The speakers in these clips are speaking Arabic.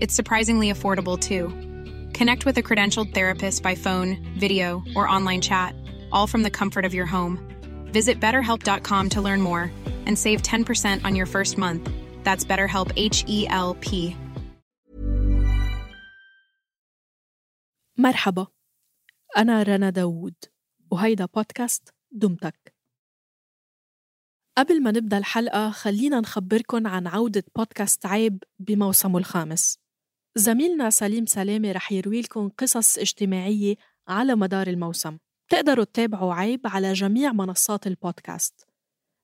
It's surprisingly affordable too. Connect with a credentialed therapist by phone, video, or online chat, all from the comfort of your home. Visit betterhelp.com to learn more and save 10% on your first month. That's BetterHelp H E L P. مرحبا أنا رنا داوود وهيدا بودكاست دمتك قبل ما نبدأ الحلقة خلينا نخبركن عن عودة بودكاست عيب بموسمه الخامس زميلنا سليم سلامة رح يروي لكم قصص اجتماعية على مدار الموسم. تقدروا تتابعوا عيب على جميع منصات البودكاست.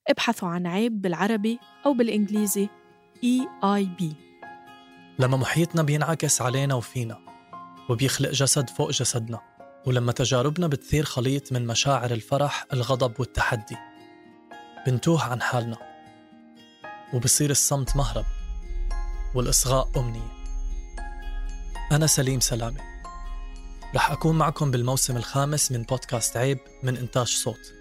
ابحثوا عن عيب بالعربي أو بالإنجليزي EIB لما محيطنا بينعكس علينا وفينا وبيخلق جسد فوق جسدنا ولما تجاربنا بتثير خليط من مشاعر الفرح الغضب والتحدي بنتوه عن حالنا وبصير الصمت مهرب والإصغاء أمنية. أنا سليم سلامة. رح أكون معكم بالموسم الخامس من بودكاست عيب من إنتاج صوت.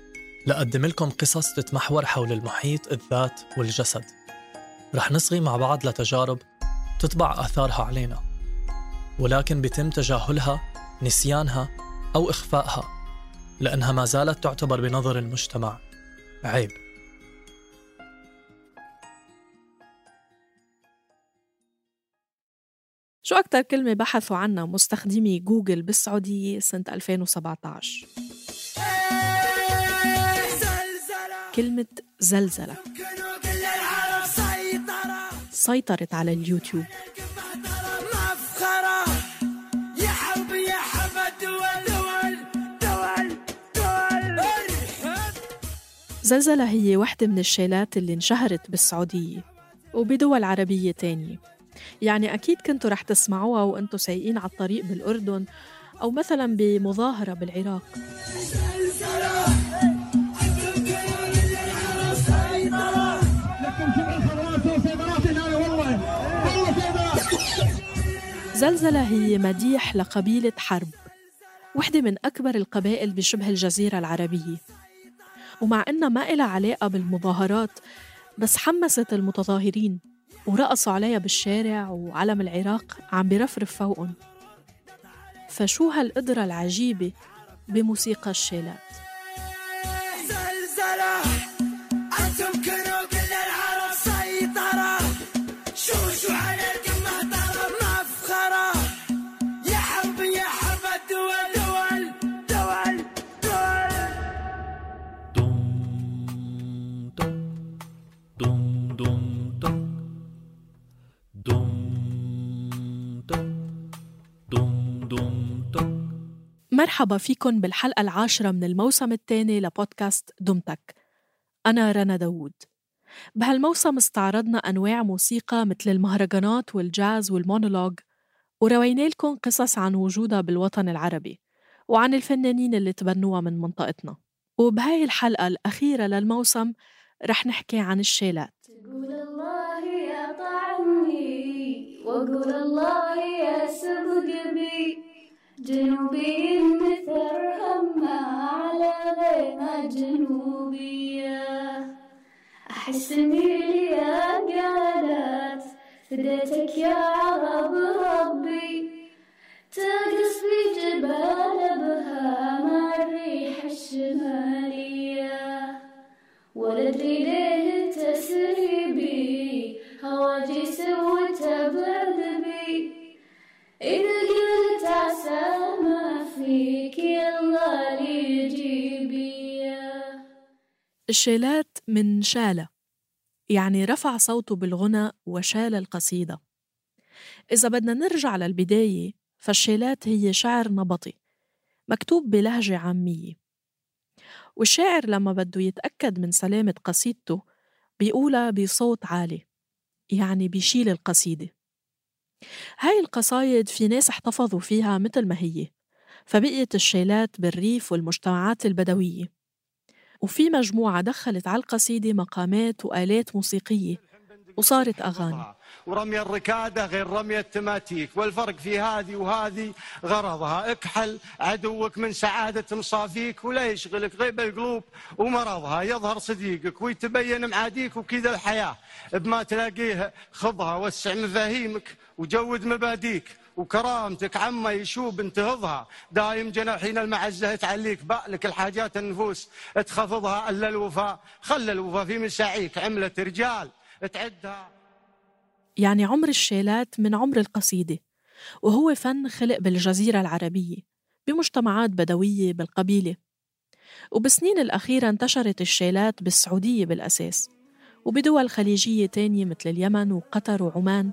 لأقدم لكم قصص تتمحور حول المحيط الذات والجسد. رح نصغي مع بعض لتجارب تطبع آثارها علينا. ولكن بيتم تجاهلها نسيانها أو إخفائها لأنها ما زالت تعتبر بنظر المجتمع. عيب. شو أكتر كلمة بحثوا عنها مستخدمي جوجل بالسعودية سنة 2017 كلمة زلزلة. سيطرت على اليوتيوب. زلزلة هي واحدة من الشيلات اللي انشهرت بالسعودية وبدول عربية تانية. يعني أكيد كنتوا رح تسمعوها وأنتوا سايقين على الطريق بالأردن أو مثلا بمظاهرة بالعراق. زلزلة هي مديح لقبيلة حرب وحدة من أكبر القبائل بشبه الجزيرة العربية. ومع إنها ما إلها علاقة بالمظاهرات بس حمست المتظاهرين. ورقصوا عليها بالشارع وعلم العراق عم برفرف فوقهم. فشو هالقدرة العجيبة بموسيقى الشيلات؟ مرحبا فيكن بالحلقة العاشرة من الموسم الثاني لبودكاست دم تك. أنا رنا داوود. بهالموسم استعرضنا أنواع موسيقى مثل المهرجانات والجاز والمونولوج وروينا لكم قصص عن وجودها بالوطن العربي وعن الفنانين اللي تبنوها من منطقتنا. وبهاي الحلقة الأخيرة للموسم رح نحكي عن الشيلات. تقول الله يا واقول الله يا سبق بي جنوبي مثل همة على غيرها جنوبية. أحس إني لي قالت فديتك يا عرب ربي. تقص بي جبال بها الريح الشمالية. ولد لي ليه تسريبي هواجي سوته الشيلات من شالة يعني رفع صوته بالغنى وشال القصيدة. إذا بدنا نرجع للبداية فالشيلات هي شعر نبطي مكتوب بلهجة عامية. والشاعر لما بده يتأكد من سلامة قصيدته بيقولها بصوت عالي يعني بيشيل القصيدة. هاي القصايد في ناس احتفظوا فيها مثل ما هي فبقيت الشيلات بالريف والمجتمعات البدوية. وفي مجموعة دخلت على القصيدة مقامات وآلات موسيقية وصارت أغاني. ورمي الركادة غير رمي التماتيك والفرق في هذه وهذه غرضها. اكحل عدوك من سعادة مصافيك ولا يشغلك غيب القلوب ومرضها. يظهر صديقك ويتبين معاديك وكذا الحياة. بما تلاقيه خضها وسع مفاهيمك وجود مباديك. وكرامتك عما يشوب انتهضها دايم جناحين المعزة تعليك بألك الحاجات النفوس. تخفضها إلا الوفاء. خلى الوفاء في مساعيك عملة رجال. تعدها. يعني عمر الشيلات من عمر القصيدة. وهو فن خلق بالجزيرة العربية بمجتمعات بدوية بالقبيلة. وبسنين الأخيرة انتشرت الشيلات بالسعودية بالأساس. وبدول خليجية تانية مثل اليمن وقطر وعمان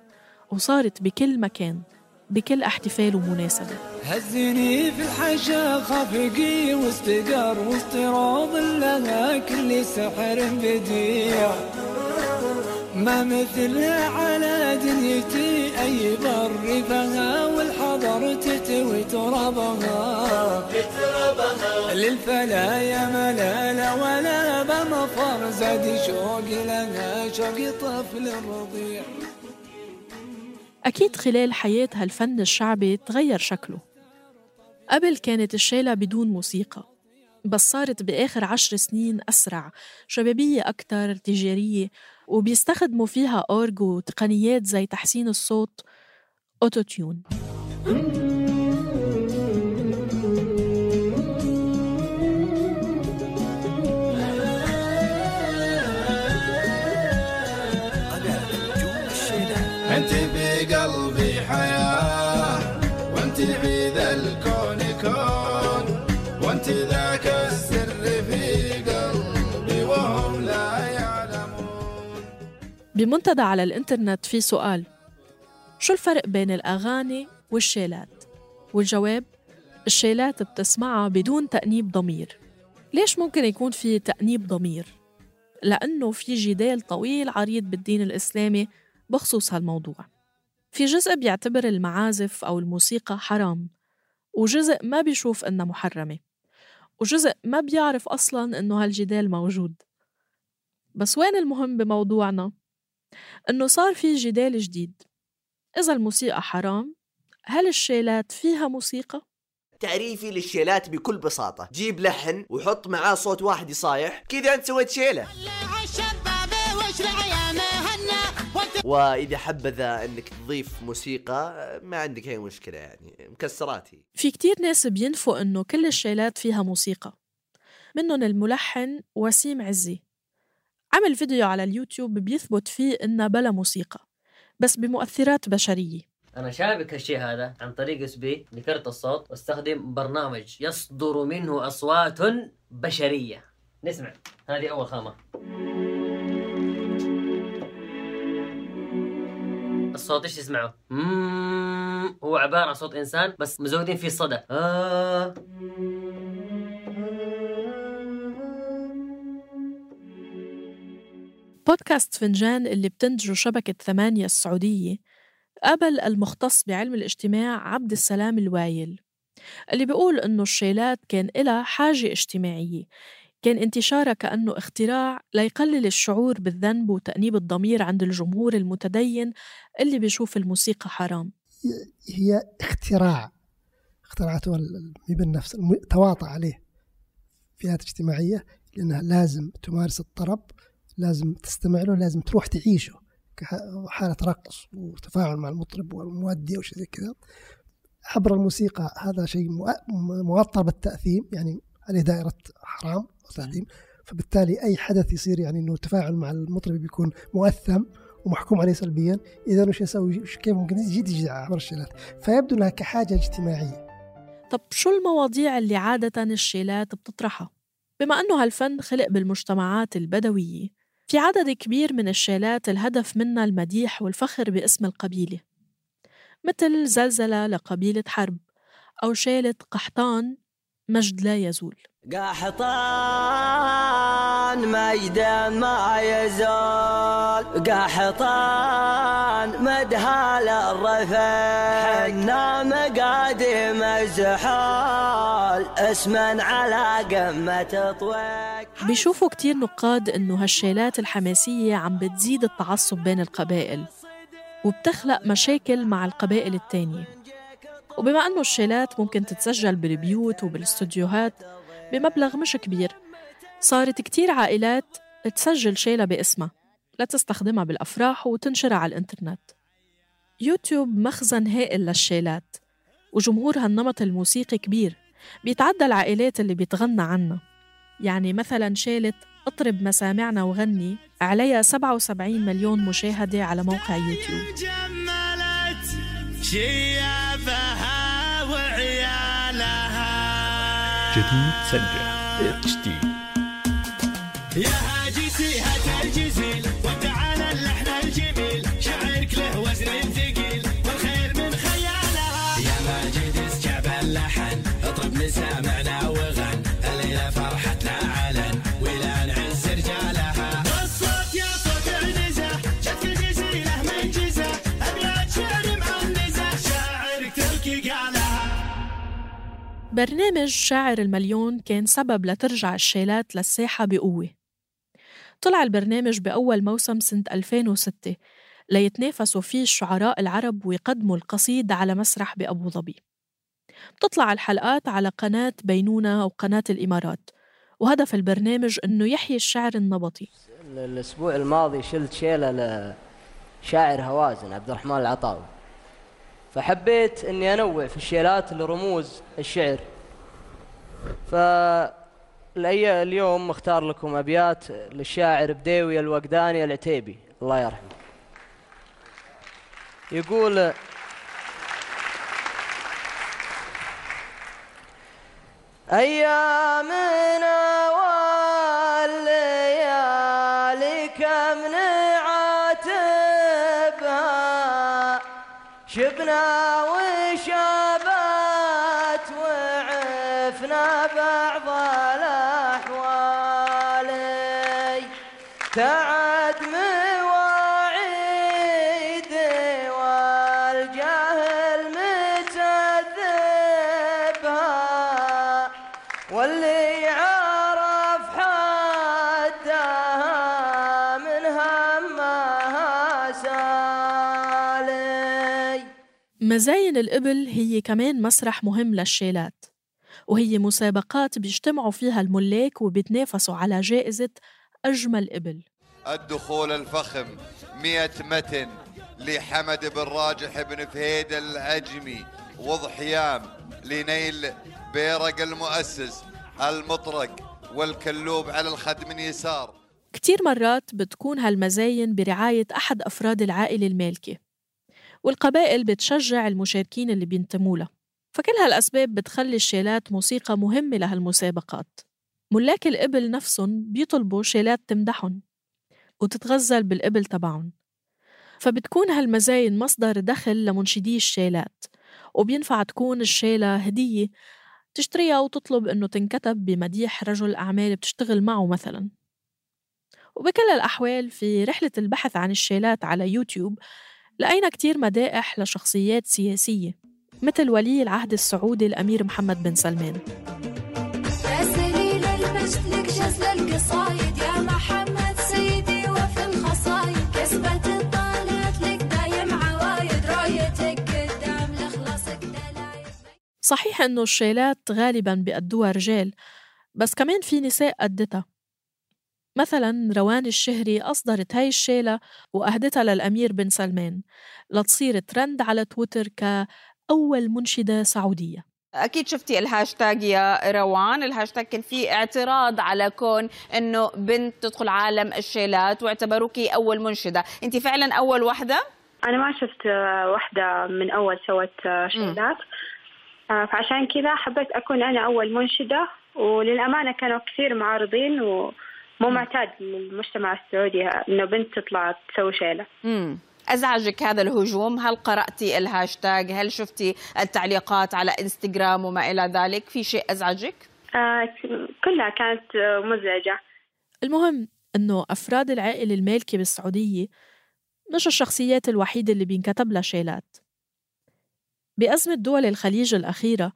وصارت بكل مكان بكل احتفال ومناسبة. هزني في الحشا خفقي واستقر واستراض لها كل سحر بديع. ما مثلها على دنيتي أي بر فها والحضر تتوي ترابها. للفلا يا ملالة ولا بمفر زاد شوقي لها شوقي طفل رضيع. أكيد خلال حياة هالفن الشعبي تغير شكله. قبل كانت الشيلة بدون موسيقى بس صارت بآخر عشر سنين أسرع شبابية أكتر تجارية وبيستخدموا فيها أورج وتقنيات زي تحسين الصوت أوتوتيون. بمنتدى على الإنترنت في سؤال شو الفرق بين الأغاني والشيلات؟ والجواب الشيلات بتسمعها بدون تأنيب ضمير ليش ممكن يكون في تأنيب ضمير؟ لأنه في جدال طويل عريض بالدين الإسلامي بخصوص هالموضوع في جزء بيعتبر المعازف أو الموسيقى حرام وجزء ما بيشوف إنها محرمة وجزء ما بيعرف أصلاً إنه هالجدال موجود بس وين المهم بموضوعنا؟ إنه صار في جدال جديد. إذا الموسيقى حرام هل الشيلات فيها موسيقى؟ تعريفي للشيلات بكل بساطة. جيب لحن وحط معاه صوت واحد يصايح كذا أنت سويت شيلة. وإذا حبذا إنك تضيف موسيقى ما عندك أي مشكلة يعني مكسرات هي في كتير ناس بينفوا إنه كل الشيلات فيها موسيقى. منهم الملحن وسيم عزي. عمل فيديو على اليوتيوب بيثبت فيه إنها بلا موسيقى بس بمؤثرات بشرية أنا شابك هالشيء هذا عن طريق إس بي لكرت الصوت واستخدم برنامج يصدر منه أصوات بشرية نسمع هذه أول خامة الصوت إيش تسمعه؟ هو عبارة عن صوت إنسان بس مزودين فيه الصدى آه. بودكاست فنجان اللي بتنتجه شبكة ثمانية السعودية قابل المختص بعلم الاجتماع عبد السلام الوايل اللي بيقول إنه الشيلات كان إلها حاجة اجتماعية كان انتشارها كأنه اختراع ليقلل الشعور بالذنب وتأنيب الضمير عند الجمهور المتدين اللي بيشوف الموسيقى حرام. هي اختراع اختراعته ابن نفس الم- تواطأ عليه فئات اجتماعية لأنها لازم تمارس الطرب لازم تستمع له لازم تروح تعيشه كحالة رقص وتفاعل مع المطرب والمؤدي أو شيء زي كذا. عبر الموسيقى هذا شيء مؤ- موطر بالتأثيم يعني عليه دائرة حرام وتأثيم. فبالتالي أي حدث يصير يعني أنه تفاعل مع المطرب بيكون مؤثم ومحكوم عليه سلبيا إذا وش يسوي؟ كيف ممكن يجي يجي عبر الشيلات فيبدو أنها كحاجة اجتماعية. طب شو المواضيع اللي عادة الشيلات بتطرحها؟ بما أنه هالفن خلق بالمجتمعات البدوية في عدد كبير من الشيلات الهدف منها المديح والفخر باسم القبيلة مثل زلزلة لقبيلة حرب أو شالة قحطان مجد لا يزول. قحطان مجد ما يزول قحطان مدها للرفع حنا مقادم الزحول اسما على قمة طويق بيشوفوا كتير نقاد إنه هالشيلات الحماسية عم بتزيد التعصب بين القبائل وبتخلق مشاكل مع القبائل التانية. وبما أنه الشيلات ممكن تتسجل بالبيوت وبالاستوديوهات بمبلغ مش كبير صارت كتير عائلات تسجل شيلة باسمها لتستخدمها بالأفراح وتنشرها على الإنترنت. يوتيوب مخزن هائل للشيلات وجمهور هالنمط الموسيقي كبير بيتعدى العائلات اللي بيتغنى عنها. يعني مثلا شالة اطرب مسامعنا وغني عليها 77 مليون مشاهدة على موقع يوتيوب. جملت شيابها وعيالها. جديد سجل. اتش دي؟ يا هاجسي هات الجزيل وتعالى اللحن الجميل. شعرك له وزن ثقيل والخير من خيالها. يا ماجد اسكب اللحن اطرب مسامعنا وغن. الليلة فرحتنا برنامج شاعر المليون كان سبب لترجع الشيلات للساحة بقوة. طلع البرنامج بأول موسم سنة 2006 ليتنافسوا فيه الشعراء العرب ويقدموا القصيد على مسرح بأبو ظبي. بتطلع الحلقات على قناة بينونة أو قناة الإمارات وهدف البرنامج أنه يحيي الشعر النبطي. الأسبوع الماضي شلت شيلة لشاعر هوازن عبد الرحمن العطاوي. فحبيت إني انوع في الشيلات لرموز الشعر. ف اليوم مختار لكم أبيات للشاعر بديوي الوقداني العتيبي. الله يرحمه. يقول أيامنا واللي عرف حدها من همها سالي. مزاين الإبل هي كمان مسرح مهم للشيلات وهي مسابقات بيجتمعوا فيها الملاك وبيتنافسوا على جائزة أجمل إبل. الدخول الفخم مئة متن لحمد بن راجح بن فهيد العجمي وضحيام لنيل بيرق المؤسس المطرق والكلوب على الخدم اليسار كتير مرات بتكون هالمزاين برعاية أحد أفراد العائلة المالكة والقبائل بتشجع المشاركين اللي بينتموا لها. فكل هالأسباب بتخلي الشيلات موسيقى مهمة لهالمسابقات. ملاك الإبل نفسهم بيطلبوا شيلات تمدحهم وتتغزل بالإبل تبعهم. فبتكون هالمزاين مصدر دخل لمنشدي الشيلات وبينفع تكون الشيلة هدية تشتريها وتطلب إنه تنكتب بمديح رجل أعمال بتشتغل معه مثلاً. وبكل الأحوال في رحلة البحث عن الشيلات على يوتيوب لقينا كتير مدائح لشخصيات سياسية مثل ولي العهد السعودي الأمير محمد بن سلمان. صحيح إنه الشيلات غالبا بيأدوها رجال بس كمان في نساء أدتها مثلا روان الشهري أصدرت هاي الشيلة وأهدتها للأمير بن سلمان لتصير ترند على تويتر كأول منشدة سعودية. أكيد شفتي الهاشتاج يا روان. الهاشتاج كان فيه اعتراض على كون إنه بنت تدخل عالم الشيلات واعتبروكي أول منشدة. انت فعلا أول واحدة أنا ما شفت واحدة من أول سوت شيلات. آه، فعشان كذا حبيت أكون أنا أول منشدة وللأمانة كانوا كثير معارضين ومو معتاد للمجتمع السعودي إنه بنت تطلع تسوي شيلة. امم أزعجك هذا الهجوم؟ هل قرأتي الهاشتاج؟ هل شفتي التعليقات على إنستغرام وما إلى ذلك؟ في شيء أزعجك؟ آه كلها كانت آه، مزعجة. المهم إنه أفراد العائلة المالكة بالسعودية مش الشخصيات الوحيدة اللي بينكتب لها شيلات. بأزمة دول الخليج الأخيرة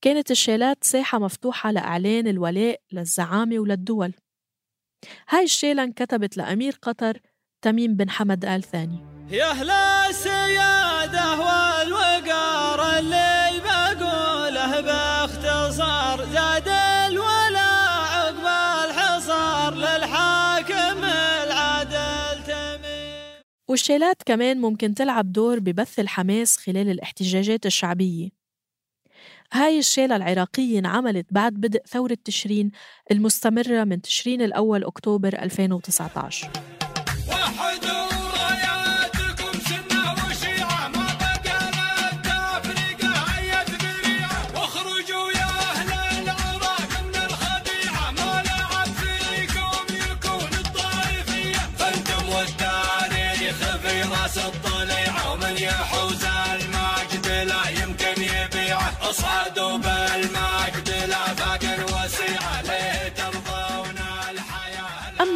كانت الشيلات ساحة مفتوحة لإعلان الولاء للزعامة وللدول. هاي الشيلة انكتبت لأمير قطر تميم بن حمد آل ثاني. يا أهل السيادة والوقار اللي بقوله باختصار زاد والشيلات كمان ممكن تلعب دور ببث الحماس خلال الاحتجاجات الشعبية. هاي الشيلة العراقية انعملت بعد بدء ثورة تشرين المستمرة من تشرين الأول أكتوبر 2019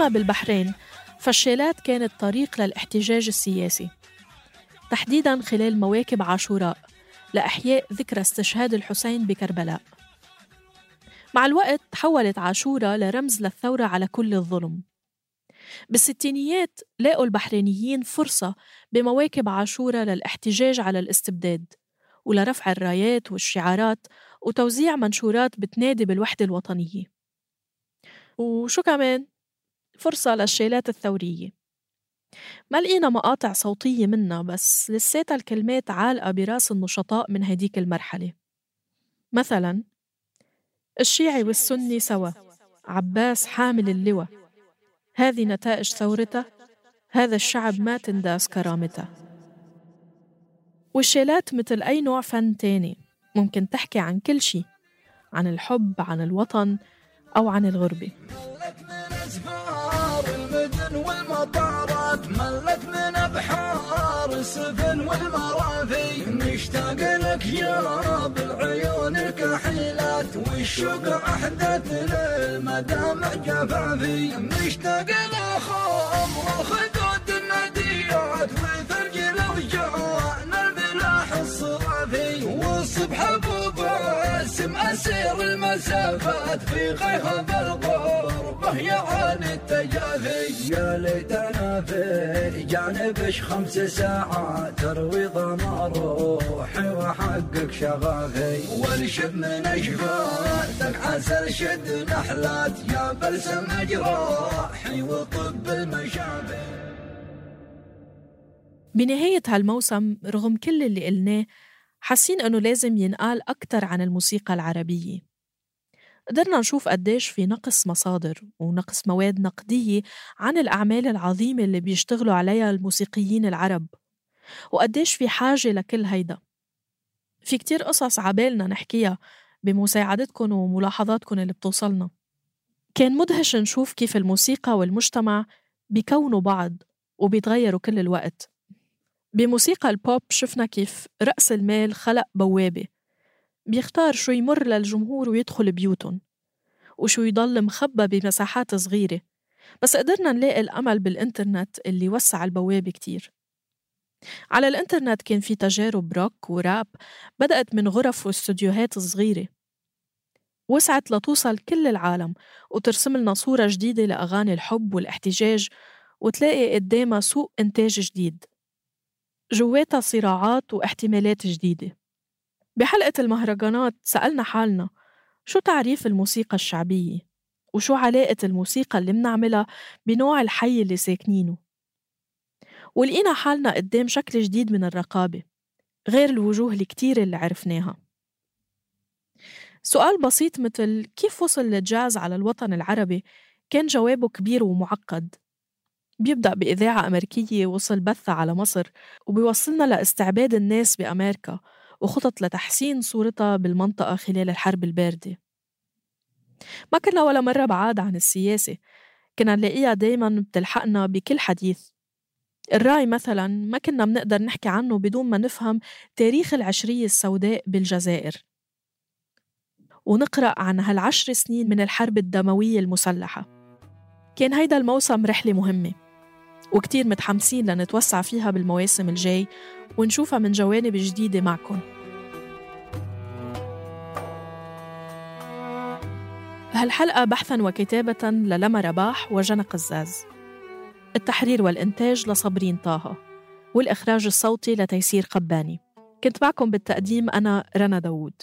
بالبحرين فالشيلات كانت طريق للاحتجاج السياسي. تحديدا خلال مواكب عاشوراء لإحياء ذكرى استشهاد الحسين بكربلاء. مع الوقت تحولت عاشوراء لرمز للثورة على كل الظلم. بالستينيات لاقوا البحرينيين فرصة بمواكب عاشوراء للاحتجاج على الاستبداد ولرفع الرايات والشعارات وتوزيع منشورات بتنادي بالوحدة الوطنية. وشو كمان؟ فرصة للشيلات الثورية. ما لقينا مقاطع صوتية منها بس لساتها الكلمات عالقة براس النشطاء من هديك المرحلة. مثلا الشيعي والسني سوا. عباس حامل اللواء. هذه نتائج ثورته. هذا الشعب ما تنداس كرامته. والشيلات مثل أي نوع فن تاني. ممكن تحكي عن كل شي عن الحب عن الوطن أو عن الغربة. المدن والمطارات ملت من أبحار السفن والمرافي نشتاق لك يا بالعيون الكحيلات والشوق أحدث للمدامع جفافي نشتاق لخام المسافات في غيها بالغربة يا عن التجافي يا ليتنا في جانبش خمس ساعات تروي ظما روحي وحقق شغافي. والشب من اشفاتك عسل شد نحلات يا بلسم جراحي وطب المشافي بنهاية هالموسم رغم كل اللي قلناه حاسين أنه لازم ينقال أكتر عن الموسيقى العربية. قدرنا نشوف قديش في نقص مصادر ونقص مواد نقدية عن الأعمال العظيمة اللي بيشتغلوا عليها الموسيقيين العرب. وقديش في حاجة لكل هيدا. في كتير قصص عبالنا نحكيها بمساعدتكم وملاحظاتكم اللي بتوصلنا. كان مدهش نشوف كيف الموسيقى والمجتمع بيكونوا بعض وبيتغيروا كل الوقت. بموسيقى البوب شفنا كيف رأس المال خلق بوابة بيختار شو يمر للجمهور ويدخل بيوتهم وشو يضل مخبى بمساحات صغيرة. بس قدرنا نلاقي الأمل بالإنترنت اللي وسع البوابة كتير. على الإنترنت كان في تجارب روك وراب بدأت من غرف واستوديوهات صغيرة وسعت لتوصل كل العالم وترسم لنا صورة جديدة لأغاني الحب والاحتجاج وتلاقي قدامها سوق إنتاج جديد. جواتها صراعات واحتمالات جديدة. بحلقة المهرجانات سألنا حالنا شو تعريف الموسيقى الشعبية؟ وشو علاقة الموسيقى اللي منعملها بنوع الحي اللي ساكنينه؟ ولقينا حالنا قدام شكل جديد من الرقابة غير الوجوه الكتيرة اللي عرفناها سؤال بسيط مثل كيف وصل الجاز على الوطن العربي كان جوابه كبير ومعقد بيبدأ بإذاعة أمريكية وصل بثها على مصر وبيوصلنا لإستعباد الناس بأمريكا وخطط لتحسين صورتها بالمنطقة خلال الحرب الباردة. ما كنا ولا مرة بعاد عن السياسة كنا نلاقيها دايما بتلحقنا بكل حديث. الرأي مثلا ما كنا منقدر نحكي عنه بدون ما نفهم تاريخ العشرية السوداء بالجزائر. ونقرأ عن هالعشر سنين من الحرب الدموية المسلحة. كان هيدا الموسم رحلة مهمة. وكتير متحمسين لنتوسع فيها بالمواسم الجاي ونشوفها من جوانب جديدة معكم. هالحلقة بحثا وكتابة للما رباح وجنى قزاز. التحرير والإنتاج لصبرين طه والإخراج الصوتي لتيسير قباني. كنت معكم بالتقديم أنا رنا داوود.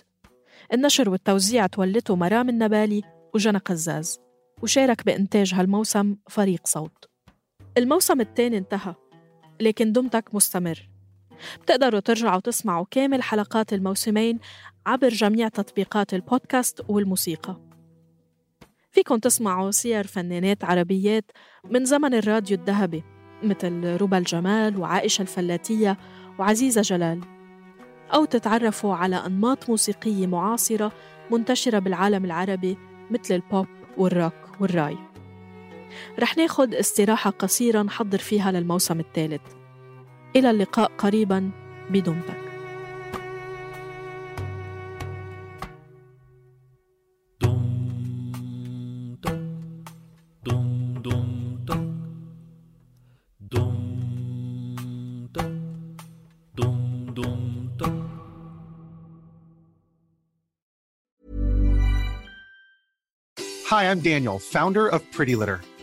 النشر والتوزيع تولته مرام النبالي وجنى قزاز. وشارك بإنتاج هالموسم فريق صوت. الموسم الثاني انتهى لكن دمتك مستمر. بتقدروا ترجعوا تسمعوا كامل حلقات الموسمين عبر جميع تطبيقات البودكاست والموسيقى. فيكن تسمعوا سير فنانات عربيات من زمن الراديو الذهبي مثل ربى الجمال وعائشة الفلاتية وعزيزة جلال. أو تتعرفوا على أنماط موسيقية معاصرة منتشرة بالعالم العربي مثل البوب والروك والراي. رح ناخد استراحة قصيرة نحضر فيها للموسم الثالث. إلى اللقاء قريبا بدمتك Hi, I'm Daniel, founder of Pretty Litter.